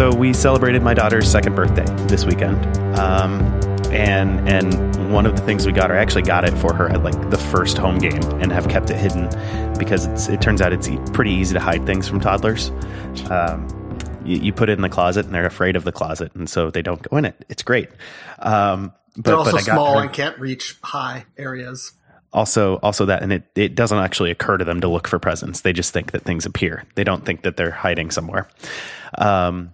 So we celebrated my daughter's second birthday this weekend, um, and and one of the things we got her, I actually got it for her at like the first home game, and have kept it hidden because it turns out it's pretty easy to hide things from toddlers. Um, you, you, put it in the closet, and they're afraid of the closet, and so they don't go in it. It's great. Um, but, they're also small her, and can't reach high areas also also that and it, it doesn't actually occur to them to look for presents they just think that things appear they don't think that they're hiding somewhere um,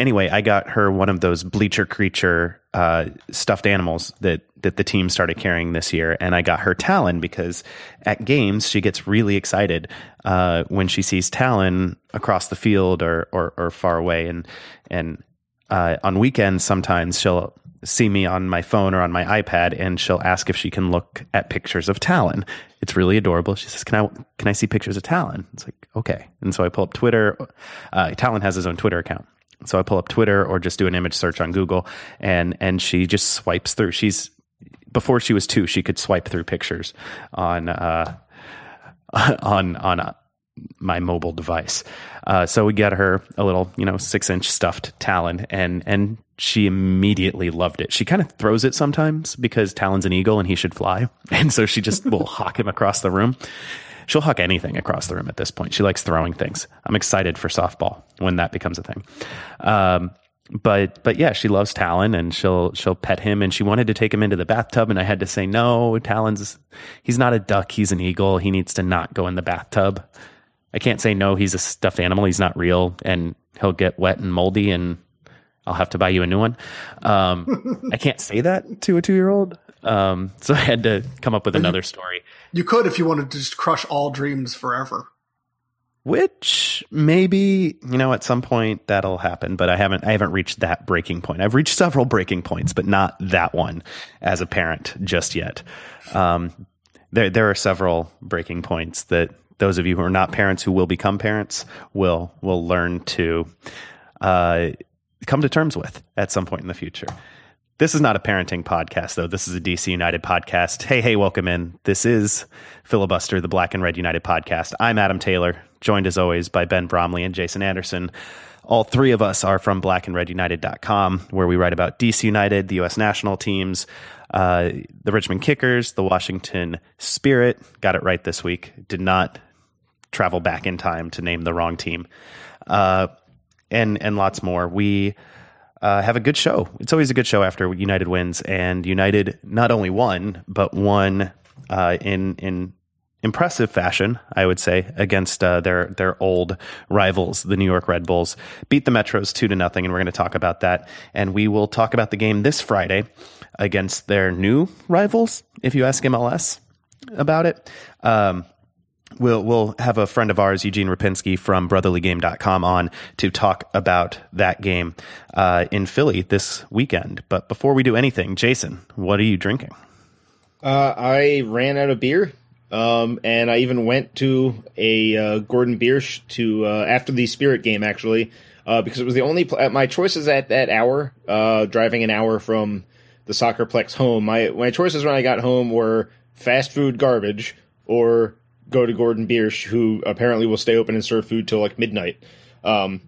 anyway, I got her one of those bleacher creature uh, stuffed animals that that the team started carrying this year, and I got her Talon because at games she gets really excited uh, when she sees Talon across the field or or, or far away, and and uh, on weekends sometimes she'll see me on my phone or on my iPad, and she'll ask if she can look at pictures of Talon. It's really adorable. She says, "Can I can I see pictures of Talon?" It's like okay, and so I pull up Twitter. Uh, Talon has his own Twitter account, so I pull up Twitter or just do an image search on Google, and and she just swipes through. She's before she was two, she could swipe through pictures on uh, on on uh, my mobile device. Uh, so we get her a little, you know, six inch stuffed Talon, and and she immediately loved it. She kind of throws it sometimes because Talon's an eagle and he should fly, and so she just will hawk him across the room she'll huck anything across the room at this point. She likes throwing things. I'm excited for softball when that becomes a thing. Um, but but yeah, she loves Talon and she'll she'll pet him and she wanted to take him into the bathtub and I had to say no. Talon's he's not a duck, he's an eagle. He needs to not go in the bathtub. I can't say no. He's a stuffed animal. He's not real, and he'll get wet and moldy, and I'll have to buy you a new one. Um, I can't say that to a two year old. Um, so I had to come up with another story. You could if you wanted to just crush all dreams forever. Which maybe you know at some point that'll happen, but I haven't I haven't reached that breaking point. I've reached several breaking points, but not that one as a parent just yet. Um, there there are several breaking points that those of you who are not parents who will become parents will will learn to uh, come to terms with at some point in the future. This is not a parenting podcast, though. This is a DC United podcast. Hey, hey, welcome in. This is Filibuster, the Black and Red United podcast. I'm Adam Taylor, joined as always by Ben Bromley and Jason Anderson. All three of us are from blackandredunited.com, where we write about DC United, the U.S. national teams, uh, the Richmond Kickers, the Washington Spirit. Got it right this week. Did not travel back in time to name the wrong team. Uh, and, and lots more. We uh, have a good show. It's always a good show after United wins, and United not only won, but won uh, in in impressive fashion, I would say, against uh, their their old rivals, the New York Red Bulls. Beat the Metros two to nothing, and we're going to talk about that. And we will talk about the game this Friday against their new rivals. If you ask MLS about it. Um, we'll we'll have a friend of ours, Eugene Rapinski from BrotherlyGame.com, on to talk about that game uh, in Philly this weekend. But before we do anything, Jason, what are you drinking? Uh, I ran out of beer, um, and I even went to a uh, Gordon Biersch to uh, after the Spirit game actually, uh, because it was the only pl- my choices at that hour, uh, driving an hour from the soccerplex home. My my choices when I got home were fast food garbage or go to Gordon Biersch, who apparently will stay open and serve food till like midnight. Um,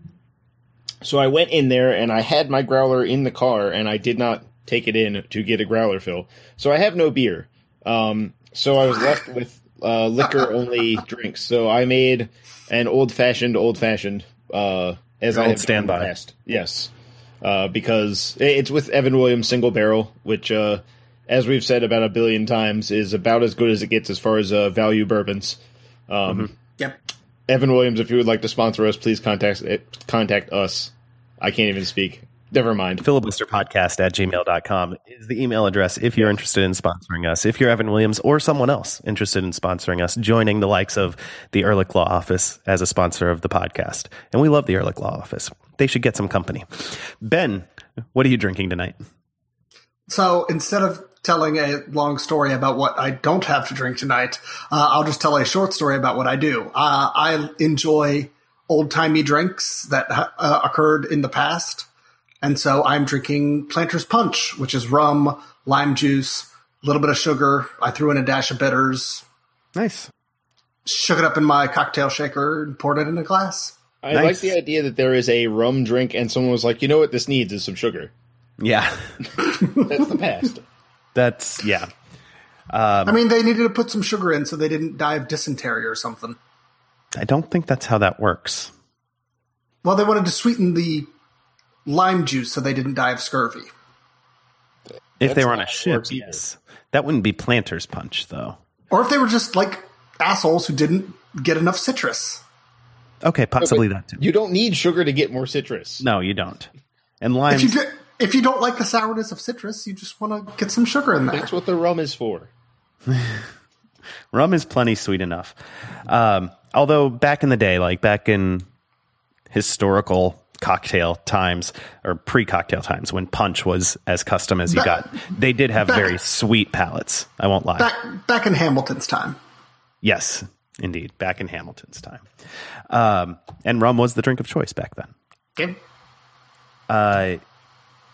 so I went in there and I had my growler in the car and I did not take it in to get a growler fill. So I have no beer. Um, so I was left with uh, liquor only drinks. So I made an old fashioned, old fashioned, uh, as Your I have standby. Yes. Uh, because it's with Evan Williams single barrel, which, uh, as we've said about a billion times, is about as good as it gets as far as uh, value bourbons. Um, mm-hmm. Yep. Evan Williams, if you would like to sponsor us, please contact contact us. I can't even speak. Never mind. filibusterpodcast at gmail.com is the email address if you're interested in sponsoring us. If you're Evan Williams or someone else interested in sponsoring us, joining the likes of the Ehrlich Law Office as a sponsor of the podcast. And we love the Ehrlich Law Office. They should get some company. Ben, what are you drinking tonight? So instead of telling a long story about what I don't have to drink tonight, uh, I'll just tell a short story about what I do. Uh, I enjoy old timey drinks that uh, occurred in the past. And so I'm drinking Planter's Punch, which is rum, lime juice, a little bit of sugar. I threw in a dash of bitters, Nice. shook it up in my cocktail shaker, and poured it in a glass. I Nice. like the idea that there is a rum drink and someone was like, you know what this needs is some sugar. Yeah. That's the past. That's, yeah. Um, I mean, they needed to put some sugar in so they didn't die of dysentery or something. I don't think that's how that works. Well, they wanted to sweeten the lime juice so they didn't die of scurvy. If they were on a ship, yes. That wouldn't be Planter's Punch, though. Or if they were just like assholes who didn't get enough citrus. Okay, possibly But that too. You don't need sugar to get more citrus. no, you don't. And If you, do, if you don't like the sourness of citrus, you just want to get some sugar in there. That's what the rum is for. Rum is plenty sweet enough. Um, although back in the day, like back in historical cocktail times or pre-cocktail times when punch was as custom as you Back- got, they did have back- very sweet palates. I won't lie. Back back in Hamilton's time. yes, indeed, back in Hamilton's time. Um, and rum was the drink of choice back then. Okay. Uh,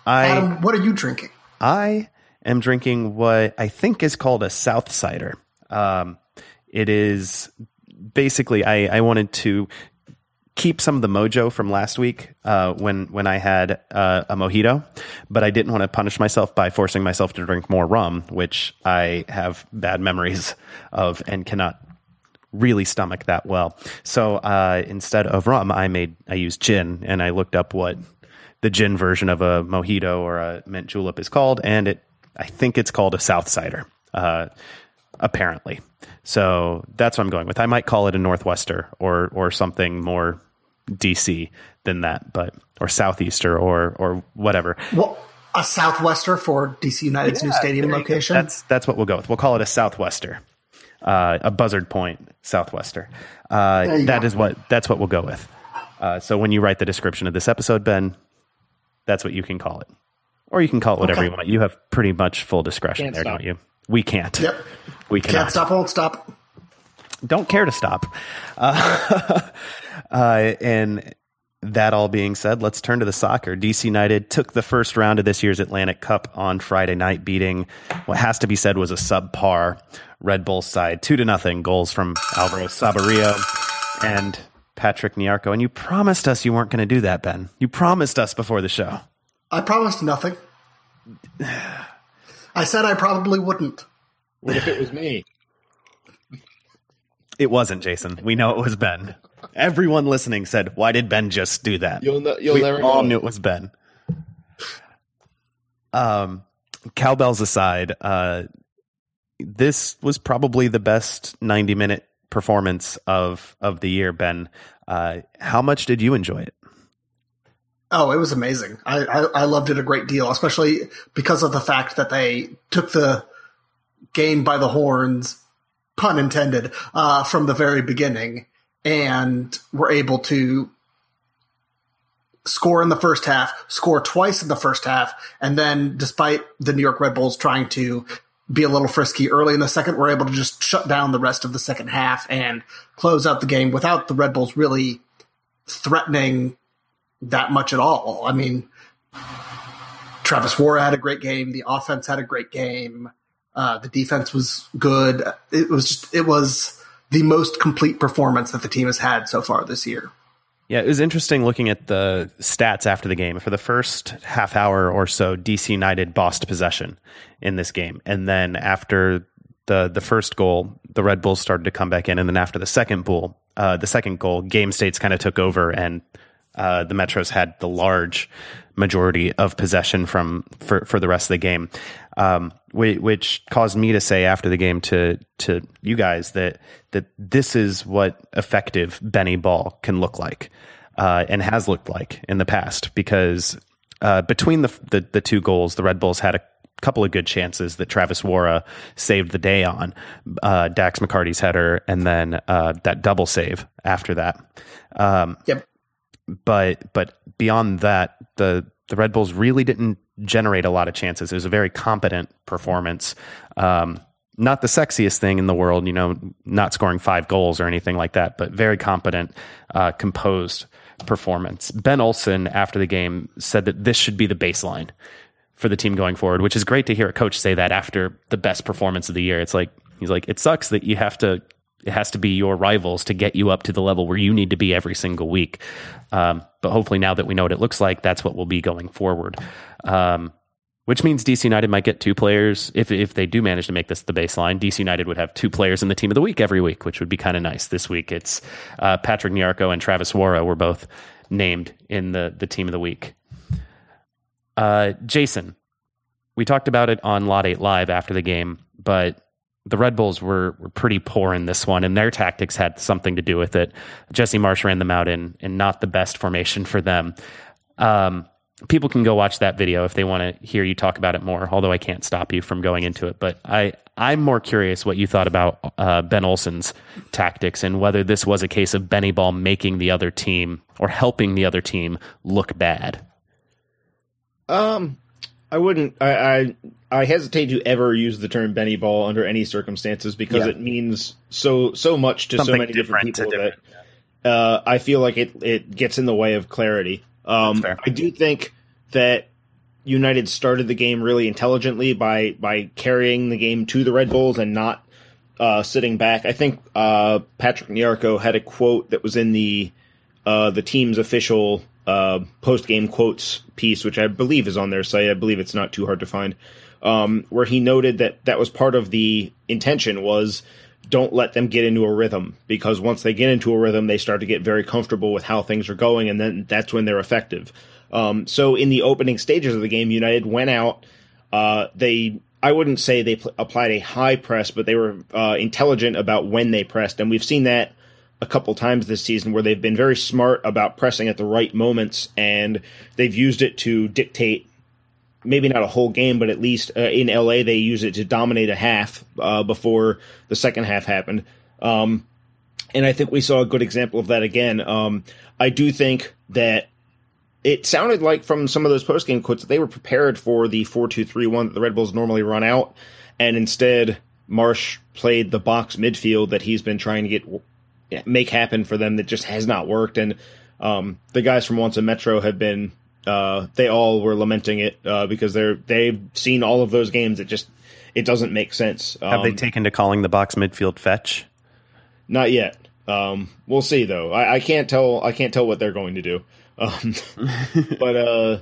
I Adam, what are you drinking? I am drinking what I think is called a South Cider. Um, it is basically I, I wanted to keep some of the mojo from last week uh, when when I had uh, a mojito, but I didn't want to punish myself by forcing myself to drink more rum, which I have bad memories of and cannot really stomach that well. So uh, instead of rum, I made I used gin, and I looked up what the gin version of a mojito or a mint julep is called, and it I think it's called a South Cider, uh, apparently. So that's what I'm going with. I might call it a Northwester or or something more DC than that, but or Southeaster or or whatever. Well, a southwester for DC United's new stadium location. That's that's what we'll go with. We'll call it a Southwester, uh, a Buzzard Point Southwester. Uh, There that go. is what that's what we'll go with. Uh, so when you write the description of this episode, Ben, that's what you can call it, or you can call it whatever Okay. you want. You have pretty much full discretion Can't there, stop. don't you? We can't. Yep. We cannot. Can't stop, won't stop. Don't care to stop. Uh, uh, and that all being said, let's turn to the soccer. DC United took the first round of this year's Atlantic Cup on Friday night, beating what has to be said was a subpar Red Bull side, two to nothing. Goals from Alvaro Saborio and Patrick Nyarko. And you promised us you weren't going to do that, Ben. You promised us before the show. I promised nothing. I said I probably wouldn't. What if it was me? It wasn't Jason. We know it was Ben. Everyone listening said, "Why did Ben just do that?" You'll know, you'll we never all know. knew it was Ben. Um, cowbells aside, uh, this was probably the best ninety-minute performance of of the year. Ben, uh, how much did you enjoy it? Oh, it was amazing. I, I, I loved it a great deal, especially because of the fact that they took the game by the horns, pun intended, uh, from the very beginning and were able to score in the first half, score twice in the first half, and then despite the New York Red Bulls trying to be a little frisky early in the second, we're able to just shut down the rest of the second half and close out the game without the Red Bulls really threatening that much at all. I mean, Travis Worra had a great game. The offense had a great game. Uh, the defense was good. It was just, it was the most complete performance that the team has had so far this year. Yeah, it was interesting looking at the stats after the game. For the first half hour or so, DC United bossed possession in this game, and then after the the first goal, the Red Bulls started to come back in, and then after the second goal, uh, the second goal, Game States kind of took over, and uh, the Metros had the large majority of possession from for, for the rest of the game, um, which, caused me to say after the game to to you guys that that this is what effective Benny ball can look like, uh, and has looked like in the past. Because uh, between the, the the two goals, the Red Bulls had a couple of good chances that Travis Worra saved the day on. Uh, Dax McCarty's header, and then uh, that double save after that. Um, Yep. But but beyond that, the the Red Bulls really didn't generate a lot of chances. It was a very competent performance. Um, not the sexiest thing in the world, you know, not scoring five goals or anything like that, but very competent, uh, composed performance. Ben Olsen, after the game, said that this should be the baseline for the team going forward, which is great to hear a coach say that after the best performance of the year. It's like, he's like, it sucks that you have to, it has to be your rivals to get you up to the level where you need to be every single week. Um, but hopefully, now that we know what it looks like, that's what we'll be going forward. Um, which means DC United might get two players if if they do manage to make this the baseline. DC United would have two players in the team of the week every week, which would be kind of nice. This week, it's uh, Patrick Nyarko and Travis Worra were both named in the the team of the week. Uh, Jason, we talked about it on Lot Eight Live after the game, but the Red Bulls were were pretty poor in this one, and their tactics had something to do with it. Jesse Marsch ran them out in in not the best formation for them. Um, people can go watch that video if they want to hear you talk about it more. Although I can't stop you from going into it, but I I'm more curious what you thought about uh, Ben Olsen's tactics and whether this was a case of Benny Ball making the other team or helping the other team look bad. Um, I wouldn't. I, I I hesitate to ever use the term Benny Ball under any circumstances because Yeah. it means so so much to so many different, different people different- that uh, I feel like it it gets in the way of clarity. Um, I do think that United started the game really intelligently by by carrying the game to the Red Bulls and not uh, sitting back. I think uh, Patrick Nyarko had a quote that was in the uh, the team's official uh, post game quotes piece, which I believe is on their site. I believe it's not too hard to find, um, where he noted that that was part of the intention was don't let them get into a rhythm because once they get into a rhythm, they start to get very comfortable with how things are going, and then that's when they're effective. Um, so in the opening stages of the game, United went out. Uh, they I wouldn't say they pl- applied a high press, but they were uh, intelligent about when they pressed, and we've seen that a couple times this season where they've been very smart about pressing at the right moments, and they've used it to dictate maybe not a whole game, but at least uh, in LA they use it to dominate a half uh, before the second half happened. Um, and I think we saw a good example of that again. Um, I do think that it sounded like from some of those post game quotes that they were prepared for the four two three one that the Red Bulls normally run out, and instead Marsch played the box midfield that he's been trying to get make happen for them that just has not worked. And um, the guys from Once a Metro have been uh, they all were lamenting it uh, because they're they've seen all of those games. It just it doesn't make sense. Have they Um, taken to calling the box midfield fetch? not yet. Um, we'll see though. I, I can't tell. I can't tell what they're going to do. Um, but uh,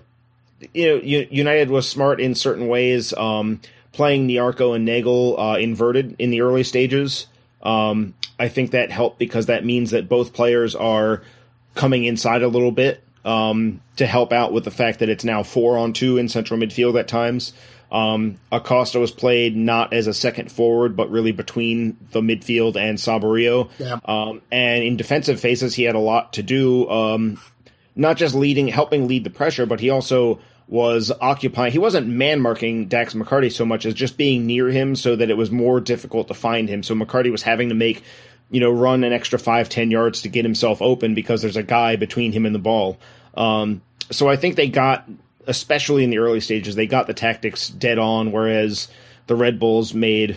you know, U- United was smart in certain ways. Um, playing Nyarko and Neagle uh, inverted in the early stages. Um, I think that helped because that means that both players are coming inside a little bit um, to help out with the fact that it's now four on two in central midfield at times. Um, Acosta was played not as a second forward, but really between the midfield and Saborio. Yeah. Um, and in defensive phases, he had a lot to do. Um, not just leading, helping lead the pressure, but he also was occupying. He wasn't man marking Dax McCarty so much as just being near him, so that it was more difficult to find him. So McCarty was having to make, you know, run an extra five ten yards to get himself open because there's a guy between him and the ball. Um, so I think they got, especially in the early stages, they got the tactics dead on, whereas the Red Bulls made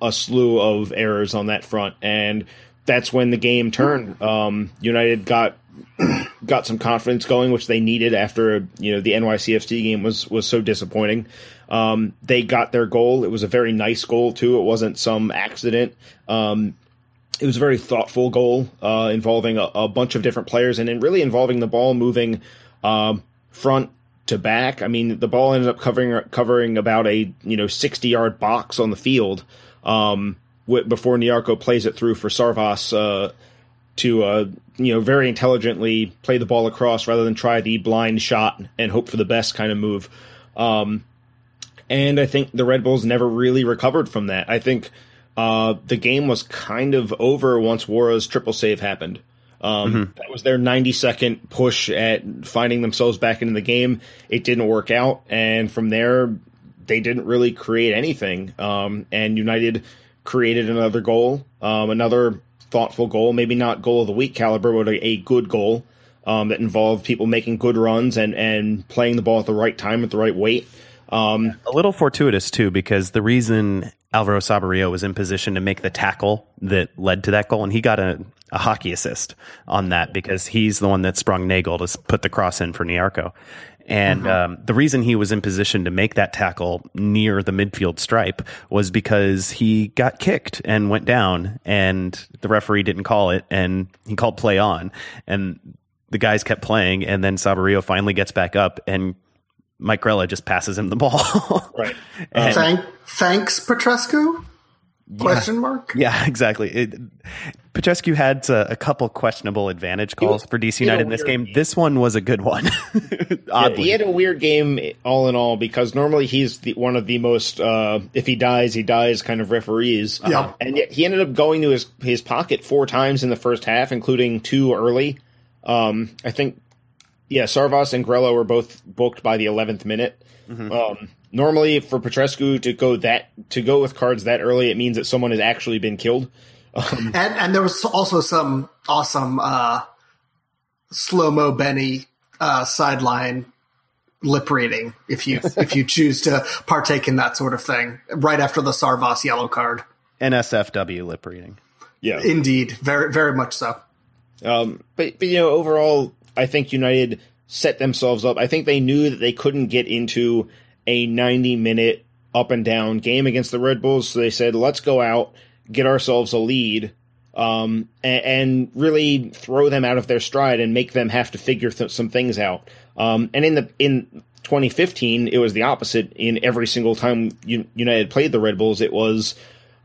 a slew of errors on that front, and that's when the game turned. Um, United got got some confidence going, which they needed after you know the NYCFC game was was so disappointing. Um, they got their goal. It was a very nice goal too. It wasn't some accident. Um, it was a very thoughtful goal uh, involving a, a bunch of different players and really involving the ball moving um, front to back. I mean, the ball ended up covering covering about a you know sixty yard box on the field um, wi- before Nyarko plays it through for Sarvas uh, to uh, you know very intelligently play the ball across rather than try the blind shot and hope for the best kind of move. Um, and I think the Red Bulls never really recovered from that. I think uh, the game was kind of over once Worra's triple save happened. Um, mm-hmm. That was their 90 second push at finding themselves back into the game. It didn't work out, and from there, they didn't really create anything. Um, and United created another goal, um, another thoughtful goal, maybe not goal of the week caliber, but a, good goal um, that involved people making good runs and, and playing the ball at the right time at the right weight. Um, a little fortuitous too, because the reason Alvaro Saborio was in position to make the tackle that led to that goal, and he got a, a hockey assist on that because he's the one that sprung Neagle to put the cross in for Nyarko. And mm-hmm. um, the reason he was in position to make that tackle near the midfield stripe was because he got kicked and went down, and the referee didn't call it, and he called play on, and the guys kept playing, and then Saborio finally gets back up and Mike Grella just passes him the ball. right. And, Thank, thanks, Petrescu? Question yeah, mark? Yeah, exactly. It, Petrescu had a, a, couple questionable advantage calls for DC United in this game. game. This one was a good one. yeah, he had a weird game, all in all, because normally he's the, one of the most uh, if he dies, he dies kind of referees. Yeah. And yet he ended up going to his his pocket four times in the first half, including two early. Um, I think yeah, Sarvas and Grella were both booked by the 11th minute. Mm-hmm. Um, normally, for Petrescu to go that to go with cards that early, it means that someone has actually been killed. Um, and and there was also some awesome uh, slow mo Benny uh, sideline lip reading if you if you choose to partake in that sort of thing right after the Sarvas yellow card. NSFW lip reading. Yeah, indeed, very very much so. Um, but but you know overall I think United set themselves up. I think they knew that they couldn't get into a 90 minute up and down game against the Red Bulls. So they said, let's go out, get ourselves a lead, um, and, and, really throw them out of their stride and make them have to figure th- some things out. Um, and in the in 2015, it was the opposite. In every single time United played the Red Bulls, it was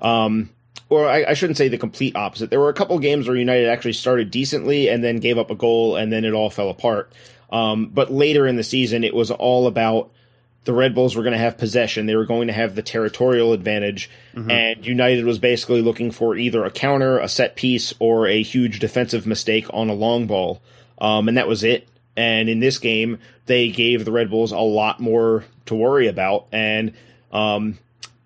um, or I, I, shouldn't say the complete opposite. There were a couple games where United actually started decently and then gave up a goal and then it all fell apart. Um, but later in the season, it was all about the Red Bulls were going to have possession. They were going to have the territorial advantage, mm-hmm. and United was basically looking for either a counter, a set piece, or a huge defensive mistake on a long ball. Um, and that was it. And in this game, they gave the Red Bulls a lot more to worry about. And um,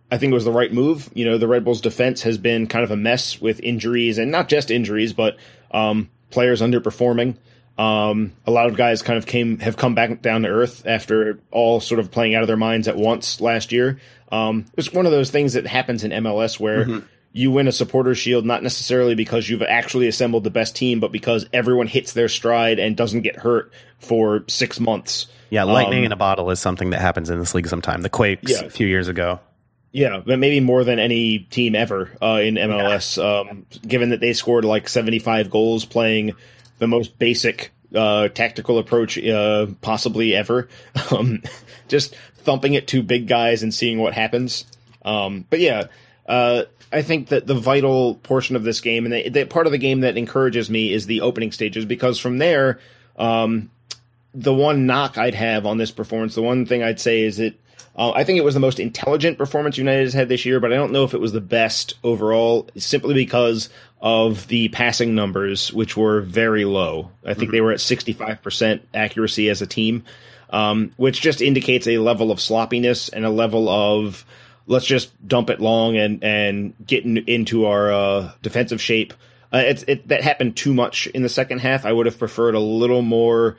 I think it was the right move. You know, the Red Bulls defense has been kind of a mess with injuries and not just injuries, but um, players underperforming. Um, a lot of guys kind of came have come back down to earth after all sort of playing out of their minds at once last year. Um, it's one of those things that happens in MLS where mm-hmm. you win a supporter shield not necessarily because you've actually assembled the best team, but because everyone hits their stride and doesn't get hurt for six months. Yeah, lightning um, in a bottle is something that happens in this league sometime. The Quakes yeah. a few years ago. Yeah, but maybe more than any team ever uh, in MLS. Yeah. Um, given that they scored like 75 goals playing the most basic uh, tactical approach uh, possibly ever, um, just thumping it to big guys and seeing what happens. Um, but yeah, uh, I think that the vital portion of this game and the, the, part of the game that encourages me is the opening stages because from there, um, the one knock I'd have on this performance, the one thing I'd say is that uh, I think it was the most intelligent performance United has had this year, but I don't know if it was the best overall, simply because of the passing numbers, which were very low. I think mm-hmm. they were at 65% accuracy as a team, um, which just indicates a level of sloppiness and a level of let's just dump it long and, and get in, into our uh, defensive shape. Uh, it, it, that happened too much in the second half. I would have preferred a little more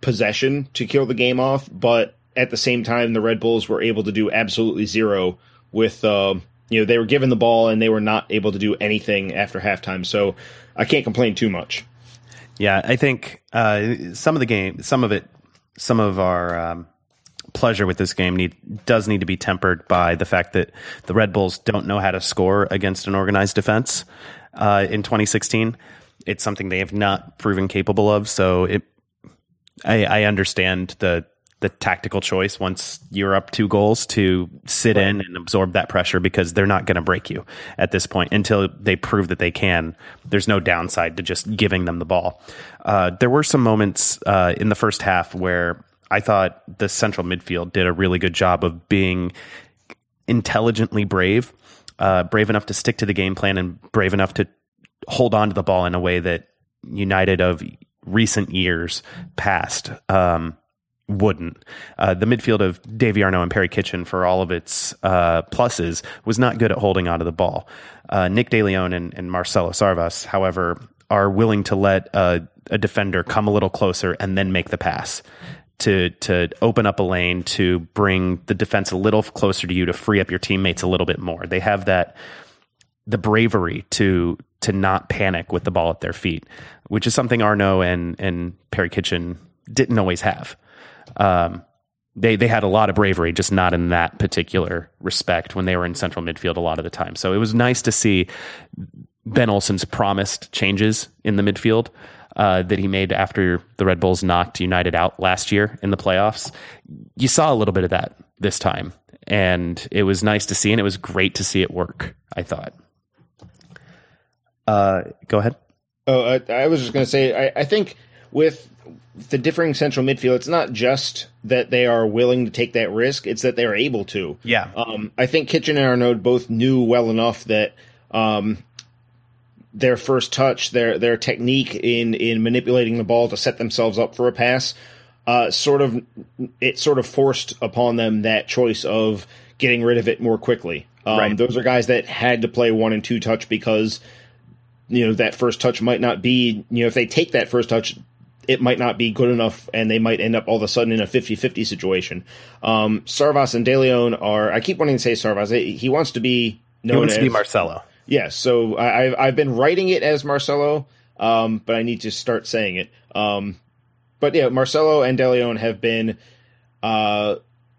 possession to kill the game off, but at the same time, the Red Bulls were able to do absolutely zero with, uh, you know, they were given the ball and they were not able to do anything after halftime. So I can't complain too much. Yeah, I think uh, some of the game, some of it, some of our um, pleasure with this game need, does need to be tempered by the fact that the Red Bulls don't know how to score against an organized defense uh, in 2016. It's something they have not proven capable of. So it, I, I understand the the tactical choice once you're up two goals to sit right. in and absorb that pressure because they're not going to break you at this point until they prove that they can. There's no downside to just giving them the ball. Uh, there were some moments uh, in the first half where I thought the central midfield did a really good job of being intelligently brave, uh, brave enough to stick to the game plan and brave enough to hold on to the ball in a way that United of recent years past um, wouldn't. Uh, the midfield of Davy Arnaud and Perry Kitchen, for all of its uh, pluses, was not good at holding onto the ball. Uh, Nick DeLeon and, and, Marcelo Sarvas, however, are willing to let a defender come a little closer and then make the pass to to open up a lane to bring the defense a little closer to you to free up your teammates a little bit more. They have that the bravery to to not panic with the ball at their feet, which is something Arnaud and and Perry Kitchen didn't always have. Um, they they had a lot of bravery, just not in that particular respect when they were in central midfield a lot of the time. So it was nice to see Ben Olsen's promised changes in the midfield uh, that he made after the Red Bulls knocked United out last year in the playoffs. You saw a little bit of that this time, and it was nice to see, and it was great to see it work. I thought. Uh, go ahead. Oh, I, I was just going to say, I, I think with the differing central midfield, it's not just that they are willing to take that risk; it's that they are able to. Yeah. Um, I think Kitchen and Arnaud both knew well enough that um, their first touch, their their technique in in manipulating the ball to set themselves up for a pass, uh, sort of it sort of forced upon them that choice of getting rid of it more quickly. Um, right. Those are guys that had to play one and two touch because you know that first touch might not be you know if they take that first touch it might not be good enough and they might end up all of a sudden in a 50-50 situation. Um, sarvas and deleon are i keep wanting to say sarvas. He wants to be known he wants as, to be marcelo. Yes so I, have I've been writing it as marcelo um, but i need to start saying it. Um, but yeah marcelo and deleon have been uh,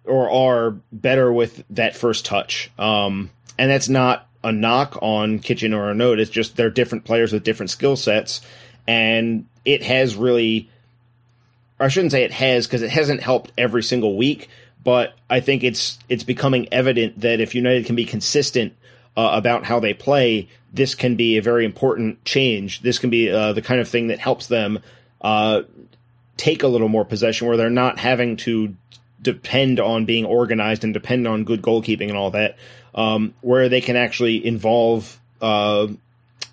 or are better with that first touch. Um, and that's not a knock on Kitchen or Arnaud. It's just they're different players with different skill sets, and it has really. I shouldn't say it has because it hasn't helped every single week, but I think it's it's becoming evident that if United can be consistent uh, about how they play, this can be a very important change. This can be uh, the kind of thing that helps them uh, take a little more possession, where they're not having to depend on being organized and depend on good goalkeeping and all that um, where they can actually involve uh,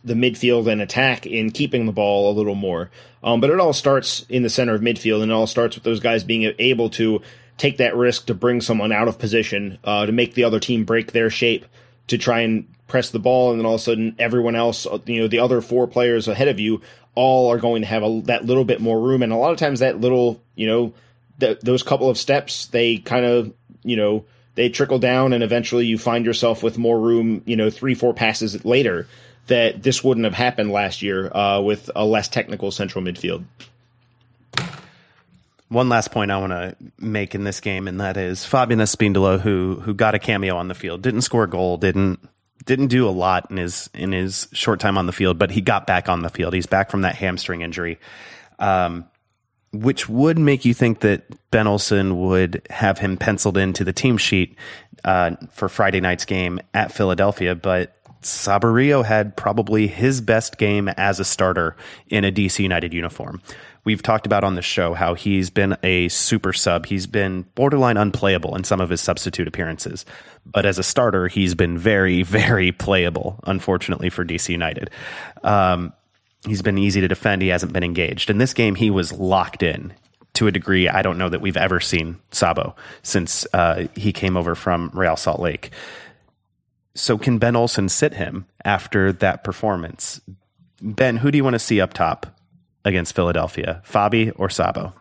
the midfield and attack in keeping the ball a little more. Um, but it all starts in the center of midfield, and it all starts with those guys being able to take that risk to bring someone out of position uh, to make the other team break their shape to try and press the ball, and then all of a sudden everyone else, uh, you know, the other four players ahead of you, all are going to have a, that little bit more room, and a lot of times that little, you know, th- those couple of steps, they kind of, you know, they trickle down and eventually you find yourself with more room, you know, three, four passes later that this wouldn't have happened last year uh, with a less technical central midfield. One last point I want to make in this game, and that is Fabian Espindola, who who got a cameo on the field, didn't score a goal, didn't didn't do a lot in his in his short time on the field, but he got back on the field. He's back from that hamstring injury. Um, which would make you think that Ben Olsen would have him penciled into the team sheet uh, for Friday night's game at Philadelphia. But Saborio had probably his best game as a starter in a DC United uniform. We've talked about on the show how he's been a super sub. He's been borderline unplayable in some of his substitute appearances. But as a starter, he's been very, very playable, unfortunately for DC United. Um, He's been easy to defend. He hasn't been engaged. In this game, he was locked in to a degree I don't know that we've ever seen Sabo since uh, he came over from Real Salt Lake. So can Ben Olsen sit him after that performance? Ben, who do you want to see up top against Philadelphia, Fabi or Sabo?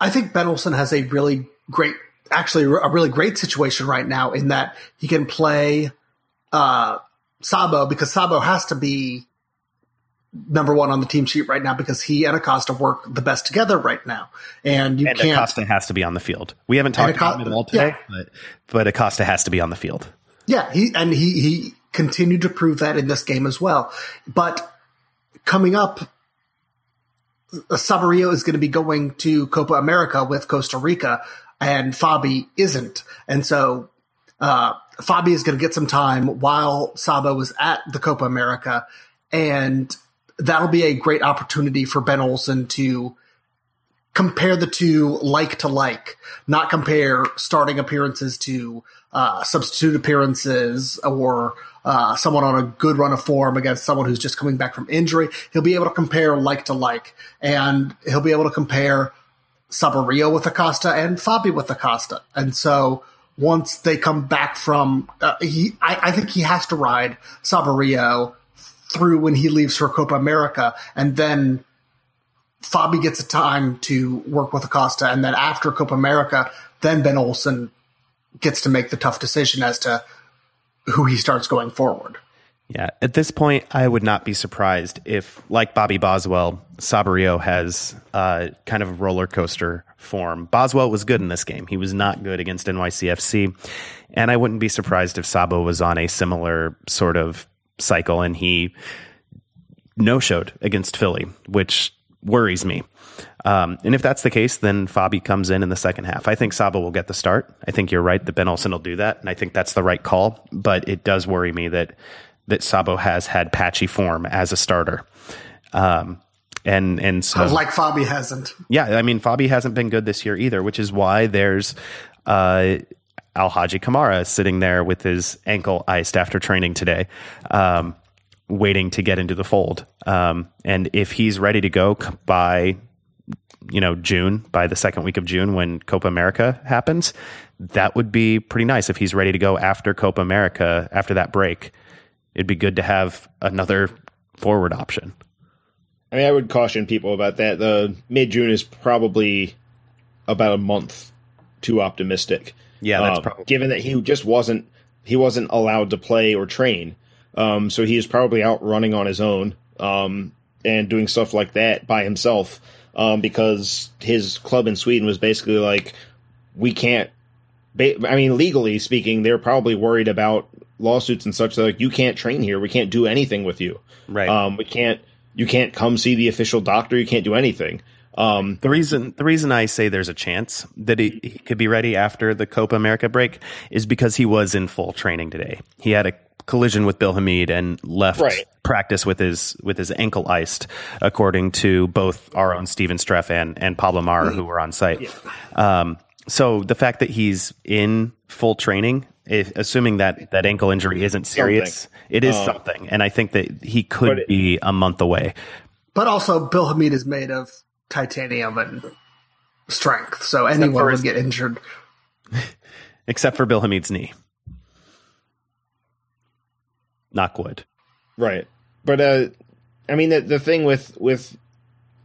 I think Ben Olsen has a really great, actually a really great situation right now in that he can play uh, Sabo because Sabo has to be number one on the team sheet right now because he and Acosta work the best together right now. And you and can't. Acosta has to be on the field. We haven't talked Acosta, about him at all today, yeah. but, but Acosta has to be on the field. Yeah, he and he he continued to prove that in this game as well. But coming up, Saborio is going to be going to Copa America with Costa Rica, and Fabi isn't, and so. Uh, Fabi is going to get some time while Sabo is at the Copa America, and that'll be a great opportunity for Ben Olsen to compare the two like to like, not compare starting appearances to uh, substitute appearances or uh, someone on a good run of form against someone who's just coming back from injury. He'll be able to compare like to like, and he'll be able to compare Saborio with Acosta and Fabi with Acosta. And so once they come back from, uh, he, I, I, think he has to ride Saborio through when he leaves for Copa America, and then Fabi gets a time to work with Acosta, and then after Copa America, then Ben Olsen gets to make the tough decision as to who he starts going forward. Yeah, at this point, I would not be surprised if, like Bobby Boswell, Saborio has uh, kind of a roller coaster form. Boswell was good in this game. He was not good against NYCFC. And I wouldn't be surprised if Sabo was on a similar sort of cycle and he no showed against Philly, which worries me. Um, and if that's the case, then Fabi comes in in the second half. I think Sabo will get the start. I think you're right that Ben Olsen will do that, and I think that's the right call. But it does worry me that that Sabo has had patchy form as a starter. Um, and and so like Fabi hasn't. Yeah, I mean Fabi hasn't been good this year either, which is why there's uh, Alhaji Kamara sitting there with his ankle iced after training today. Um, waiting to get into the fold. Um, and if he's ready to go by, you know, June, by the second week of June when Copa America happens, that would be pretty nice. If he's ready to go after Copa America, after that break, it'd be good to have another forward option. I mean, I would caution people about that. The mid June is probably about a month too optimistic. Yeah, that's um, probably given that he just wasn't he wasn't allowed to play or train. Um, so he is probably out running on his own um, and doing stuff like that by himself um, because his club in Sweden was basically like, we can't. Ba- I mean, legally speaking, they're probably worried about lawsuits and such. like, you can't train here. We can't do anything with you. Right. Um, we can't. You can't come see the official doctor. You can't do anything. Um, the reason the reason I say there's a chance that he, he, could be ready after the Copa America break is because he was in full training today. He had a collision with Bill Hamid and left right. practice with his with his ankle iced, according to both our own Steven Streff and, and Pablo Maurer, who were on site. Yeah. Um, so the fact that he's in full training, if, assuming that that ankle injury isn't serious, something. it is um, something, and I think that he could it, be a month away. But also, Bill Hamid is made of titanium and strength, so anyone would get injured. Except for Bill Hamid's knee knock wood. Right. But uh I mean the the thing with with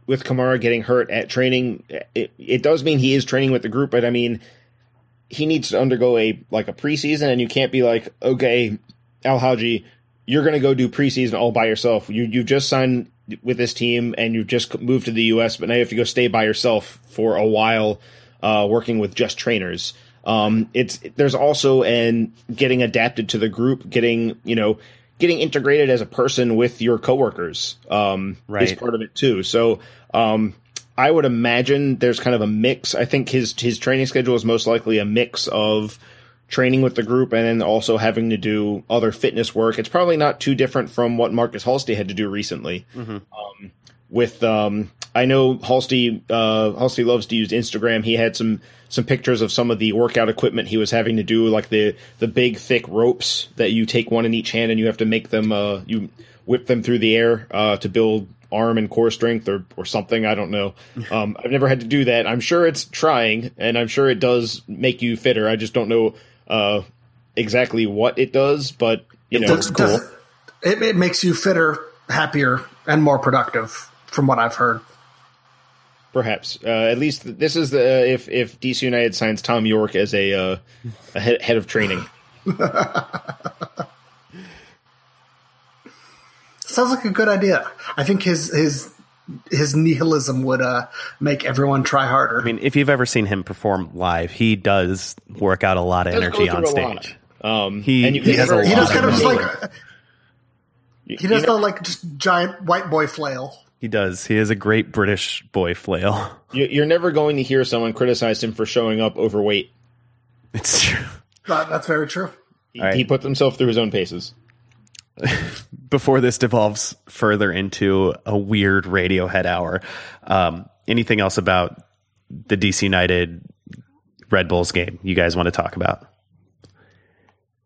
with Kamara getting hurt at training it, it does mean he is training with the group, but I mean he needs to undergo a like a preseason and you can't be like, okay, Al Haji, you're gonna go do preseason all by yourself. You you just signed with this team and you've just moved to the US, but now you have to go stay by yourself for a while, uh, working with just trainers. Um, it's there's also an getting adapted to the group, getting you know getting integrated as a person with your coworkers um, right. is part of it too. So um, I would imagine there's kind of a mix. I think his his training schedule is most likely a mix of training with the group and then also having to do other fitness work. It's probably not too different from what Markus Halsti had to do recently. Mm-hmm. Um, with um, I know Halsti uh, Halsti loves to use Instagram. He had some some pictures of some of the workout equipment he was having to do, like the the big thick ropes that you take one in each hand and you have to make them uh, you whip them through the air uh, to build arm and core strength or or something. I don't know. Um, I've never had to do that. I'm sure it's trying, and I'm sure it does make you fitter. I just don't know uh, exactly what it does, but you know, it's cool. It, it makes you fitter, happier, and more productive from what I've heard. Perhaps. Uh, at least this is the if if DC United signs Thom Yorke as a, uh, a head, head of training. Sounds like a good idea. I think his his his nihilism would uh, make everyone try harder. I mean, if you've ever seen him perform live, he does work out a lot of energy on stage. Um, he, he, he, has a he does kind of just like he does the like just giant white boy flail. He does. He is a great British boy flail. You're never going to hear someone criticize him for showing up overweight. It's true. that's very true. He, right. he put himself through his own paces. Before this devolves further into a weird Radiohead hour, um, anything else about the DC United Red Bulls game you guys want to talk about?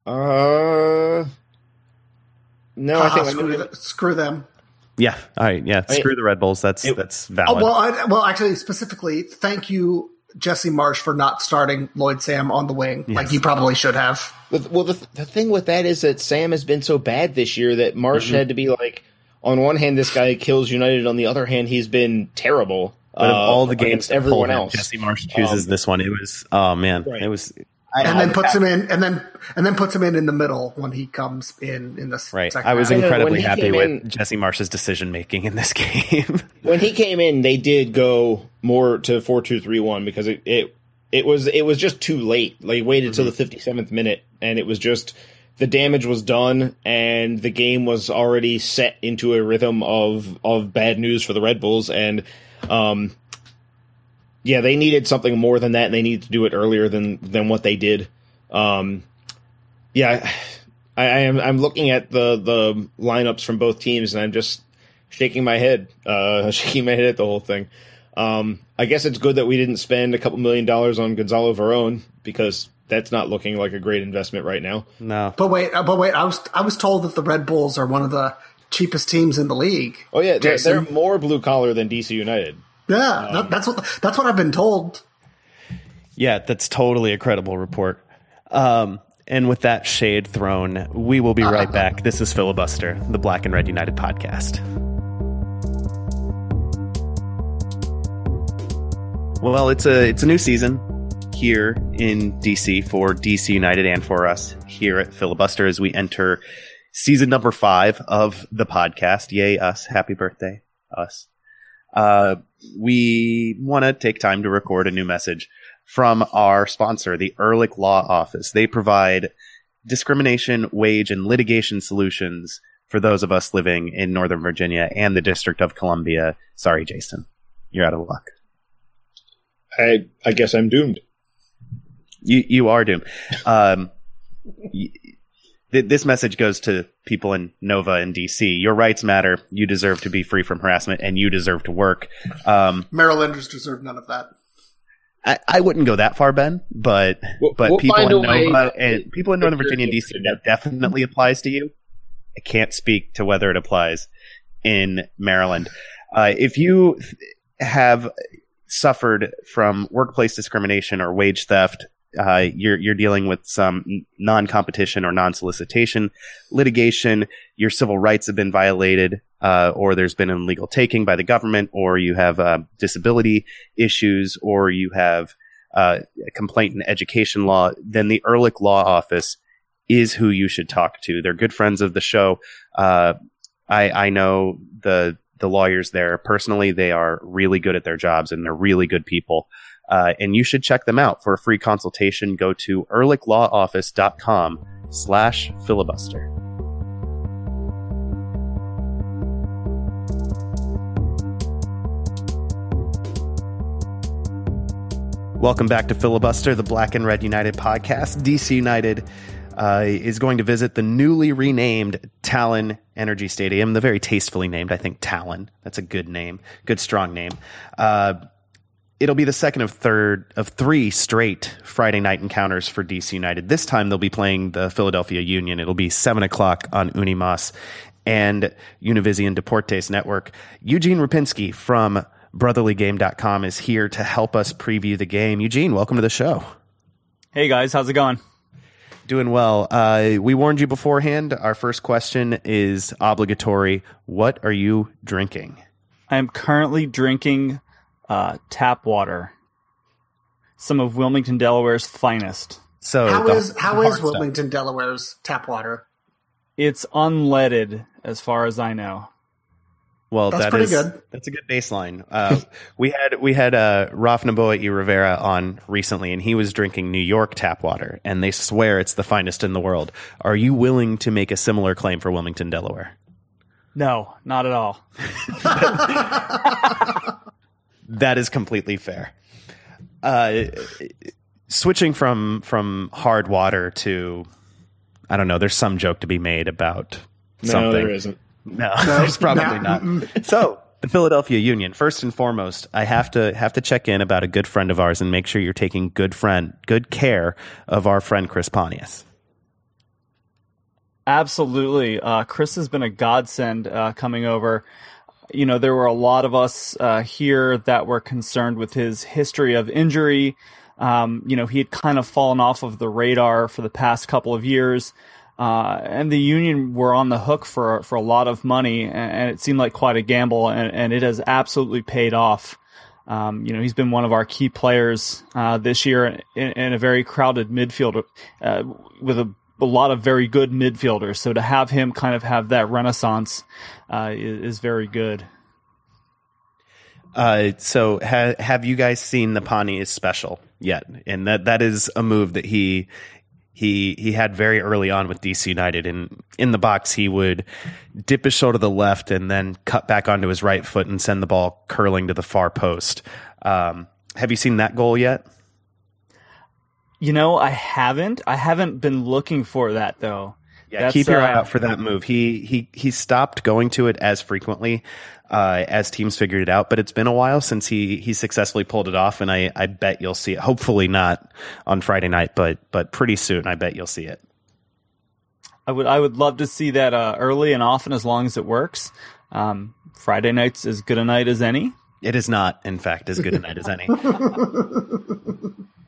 Uh, No, I think screw, th- screw them. Yeah. All right. Yeah. I- Screw the Red Bulls. That's It- that's Oh, valid. well, I, well, actually, specifically, thank you, Jesse Marsch, for not starting Lloyd Sam on the wing like you probably should have. Well, well, the, the thing with that is that Sam has been so bad this year that Marsch Mm-hmm. had to be like, on one hand, this guy kills United. On the other hand, he's been terrible. but of uh, all the games everyone else, Jesse Marsch chooses Um, this one. It was oh man, Right. it was and then puts him in, and then and then puts him in in the middle when he comes in in this. right. second I was half. incredibly when happy with in- Jesse Marsch's decision making in this game. when he came in, they did go more to four two three one because it, it it was it was just too late. They waited till the fifty seventh minute, and it was just the damage was done, and the game was already set into a rhythm of of bad news for the Red Bulls, and um, yeah, they needed something more than that, and they needed to do it earlier than than what they did. Um, yeah, I, I am I'm looking at the the lineups from both teams, and I'm just shaking my head, uh, shaking my head at the whole thing. Um, I guess it's good that we didn't spend a couple million dollars on Gonzalo Verón because that's not looking like a great investment right now. no. But wait, uh, but wait, I was I was told that the Red Bulls are one of the cheapest teams in the league. Oh yeah, they're, they're more blue collar than DC United. Yeah, that, that's what that's what I've been told. Yeah, that's totally a credible report. Um, and with that shade thrown, we will be right back. This is Filibuster, the Black and Red United podcast. Well, it's a it's a new season here in DC for DC United and for us here at Filibuster as we enter season number five of the podcast. Yay, us! Happy birthday, us! Uh, we want to take time to record a new message from our sponsor, the Ehrlich Law Office. They provide discrimination, wage, and litigation solutions for those of us living in Northern Virginia and the District of Columbia. Sorry, Jason, you're out of luck. I I guess I'm doomed. You you are doomed. Um, th- this message goes to people in Nova and DC. Your rights matter. You deserve to be free from harassment, and you deserve to work. Um, Marylanders deserve none of that. I, I wouldn't go that far, Ben, but We'll- but we'll people in Nova and people in Northern Virginia and DC that definitely applies to you. I can't speak to whether it applies in Maryland. Uh, if you have suffered from workplace discrimination or wage theft, uh, you're you're dealing with some non-competition or non-solicitation litigation. Your civil rights have been violated, uh, or there's been illegal taking by the government, or you have uh, disability issues, or you have uh, a complaint in education law. Then the Ehrlich Law Office is who you should talk to. They're good friends of the show. Uh, I I know the the lawyers there personally. They are really good at their jobs and they're really good people. Uh, and you should check them out for a free consultation. Go to ehrlichlawoffice.com slash filibuster. Welcome back to Filibuster, the Black and Red United podcast. DC United uh, is going to visit the newly renamed Talen Energy Stadium, the very tastefully named, I think, Talen. That's a good name, good strong name. Uh, it'll be the second of third of three straight Friday night encounters for DC United. This time they'll be playing the Philadelphia Union. It'll be seven o'clock on Unimas and Univision Deportes Network. Eugene Rupinski from BrotherlyGame.com is here to help us preview the game. Eugene, welcome to the show. Hey guys, how's it going? Doing well. Uh, we warned you beforehand. Our first question is obligatory. What are you drinking? I am currently drinking uh, tap water, some of Wilmington, Delaware's finest. So How the- is how the is hard stuff. Wilmington, Delaware's tap water? It's unleaded, as far as I know. Well, That's that pretty is- good. That's a good baseline. Uh, we had we had uh, Raf Noboa y Rivera on recently, and he was drinking New York tap water, and they swear it's the finest in the world. Are you willing to make a similar claim for Wilmington, Delaware? No, not at all. That is completely fair. Uh, switching from from hard water to, I don't know. There's some joke to be made about No, something. there isn't. No, there's probably no, not. So the Philadelphia Union. First and foremost, I have to have to check in about a good friend of ours and make sure you're taking good friend good care of our friend Chris Pontius. Absolutely. Uh, Chris has been a godsend uh, coming over. You know, there were a lot of us uh, here that were concerned with his history of injury. Um, you know, he had kind of fallen off of the radar for the past couple of years. Uh, and the union were on the hook for for a lot of money, and, it seemed like quite a gamble, and, and it has absolutely paid off. Um, you know, he's been one of our key players uh, this year in, in, a very crowded midfield uh, with a, a, lot of very good midfielders. So to have him kind of have that renaissance uh, is, is, very good. Uh, so ha- have you guys seen the Pawnee special yet? And that that is a move that he he he had very early on with DC United. And in the box, he would dip his shoulder to the left and then cut back onto his right foot and send the ball curling to the far post. Um, have you seen that goal yet? You know, I haven't. I haven't been looking for that though. Yeah, That's, keep your uh, eye out for that move. He he he stopped going to it as frequently uh, as teams figured it out. But it's been a while since he he successfully pulled it off, and I I bet you'll see it. Hopefully not on Friday night, but but pretty soon. I bet you'll see it. I would I would love to see that uh, early and often as long as it works. Um, Friday night's as good a night as any. It is not, in fact, as good a night as any. we'll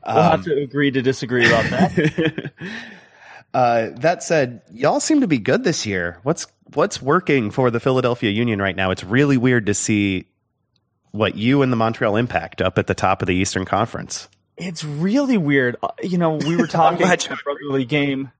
um, have to agree to disagree about that. uh, that said, y'all seem to be good this year. What's what's working for the Philadelphia Union right now? It's really weird to see what you and the Montreal Impact up at the top of the Eastern Conference. It's really weird. Uh, you know, we were talking about a brotherly game.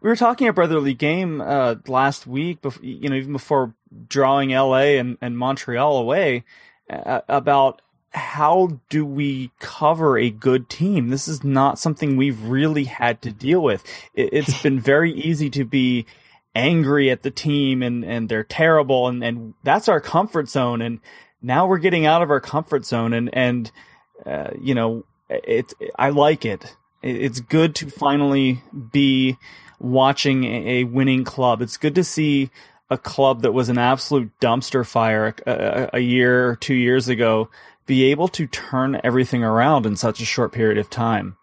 We were talking a brotherly game uh, last week. Before, you know, even before drawing LA and, and Montreal away, about how do we cover a good team? This is not something we've really had to deal with. It, it's been very easy to be angry at the team and, and they're terrible and, and that's our comfort zone. And now we're getting out of our comfort zone and, and, uh, you know, it's, I like it. It's good to finally be watching a winning club. It's good to see a club that was an absolute dumpster fire a, a year or two years ago be able to turn everything around in such a short period of time.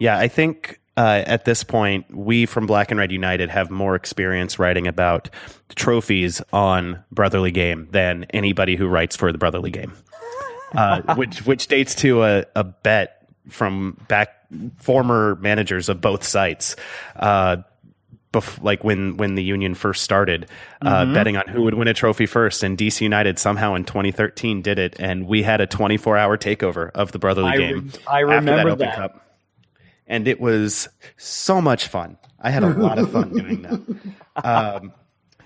Yeah, I think uh, at this point, we from Black and Red United have more experience writing about trophies on Brotherly Game than anybody who writes for the Brotherly Game, uh, which which dates to a, a bet from back former managers of both sites. Uh, bef- like when when the union first started, uh, mm-hmm. betting on who would win a trophy first, and DC United somehow in 2013 did it, and we had a 24 hour takeover of the brotherly I game. Re- I remember that. Cup and it was so much fun. I had a lot of fun doing that. Um,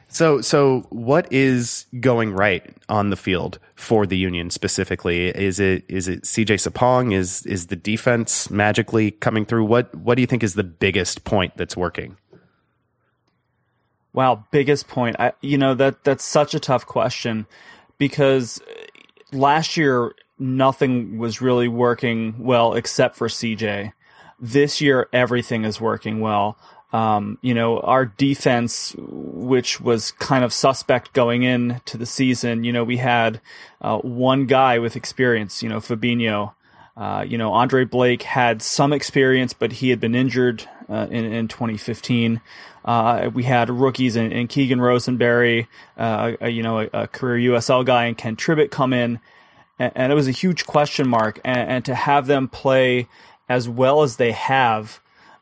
so, so what is going right on the field for the Union specifically? Is it is it CJ Sapong? Is is the defense magically coming through? What what do you think is the biggest point that's working? Wow, biggest point. I, you know that that's such a tough question because last year nothing was really working well except for CJ this year everything is working well. Um, you know, our defense, which was kind of suspect going into the season, you know, we had uh, one guy with experience, you know, Fabinho. Uh, you know, Andre Blake had some experience, but he had been injured uh, in, in 2015. Uh, we had rookies in, in Keegan Rosenberry, uh, a, you know, a, a, career USL guy, and Ken Tribbett come in, and, and, it was a huge question mark. And, and to have them play as well as they have,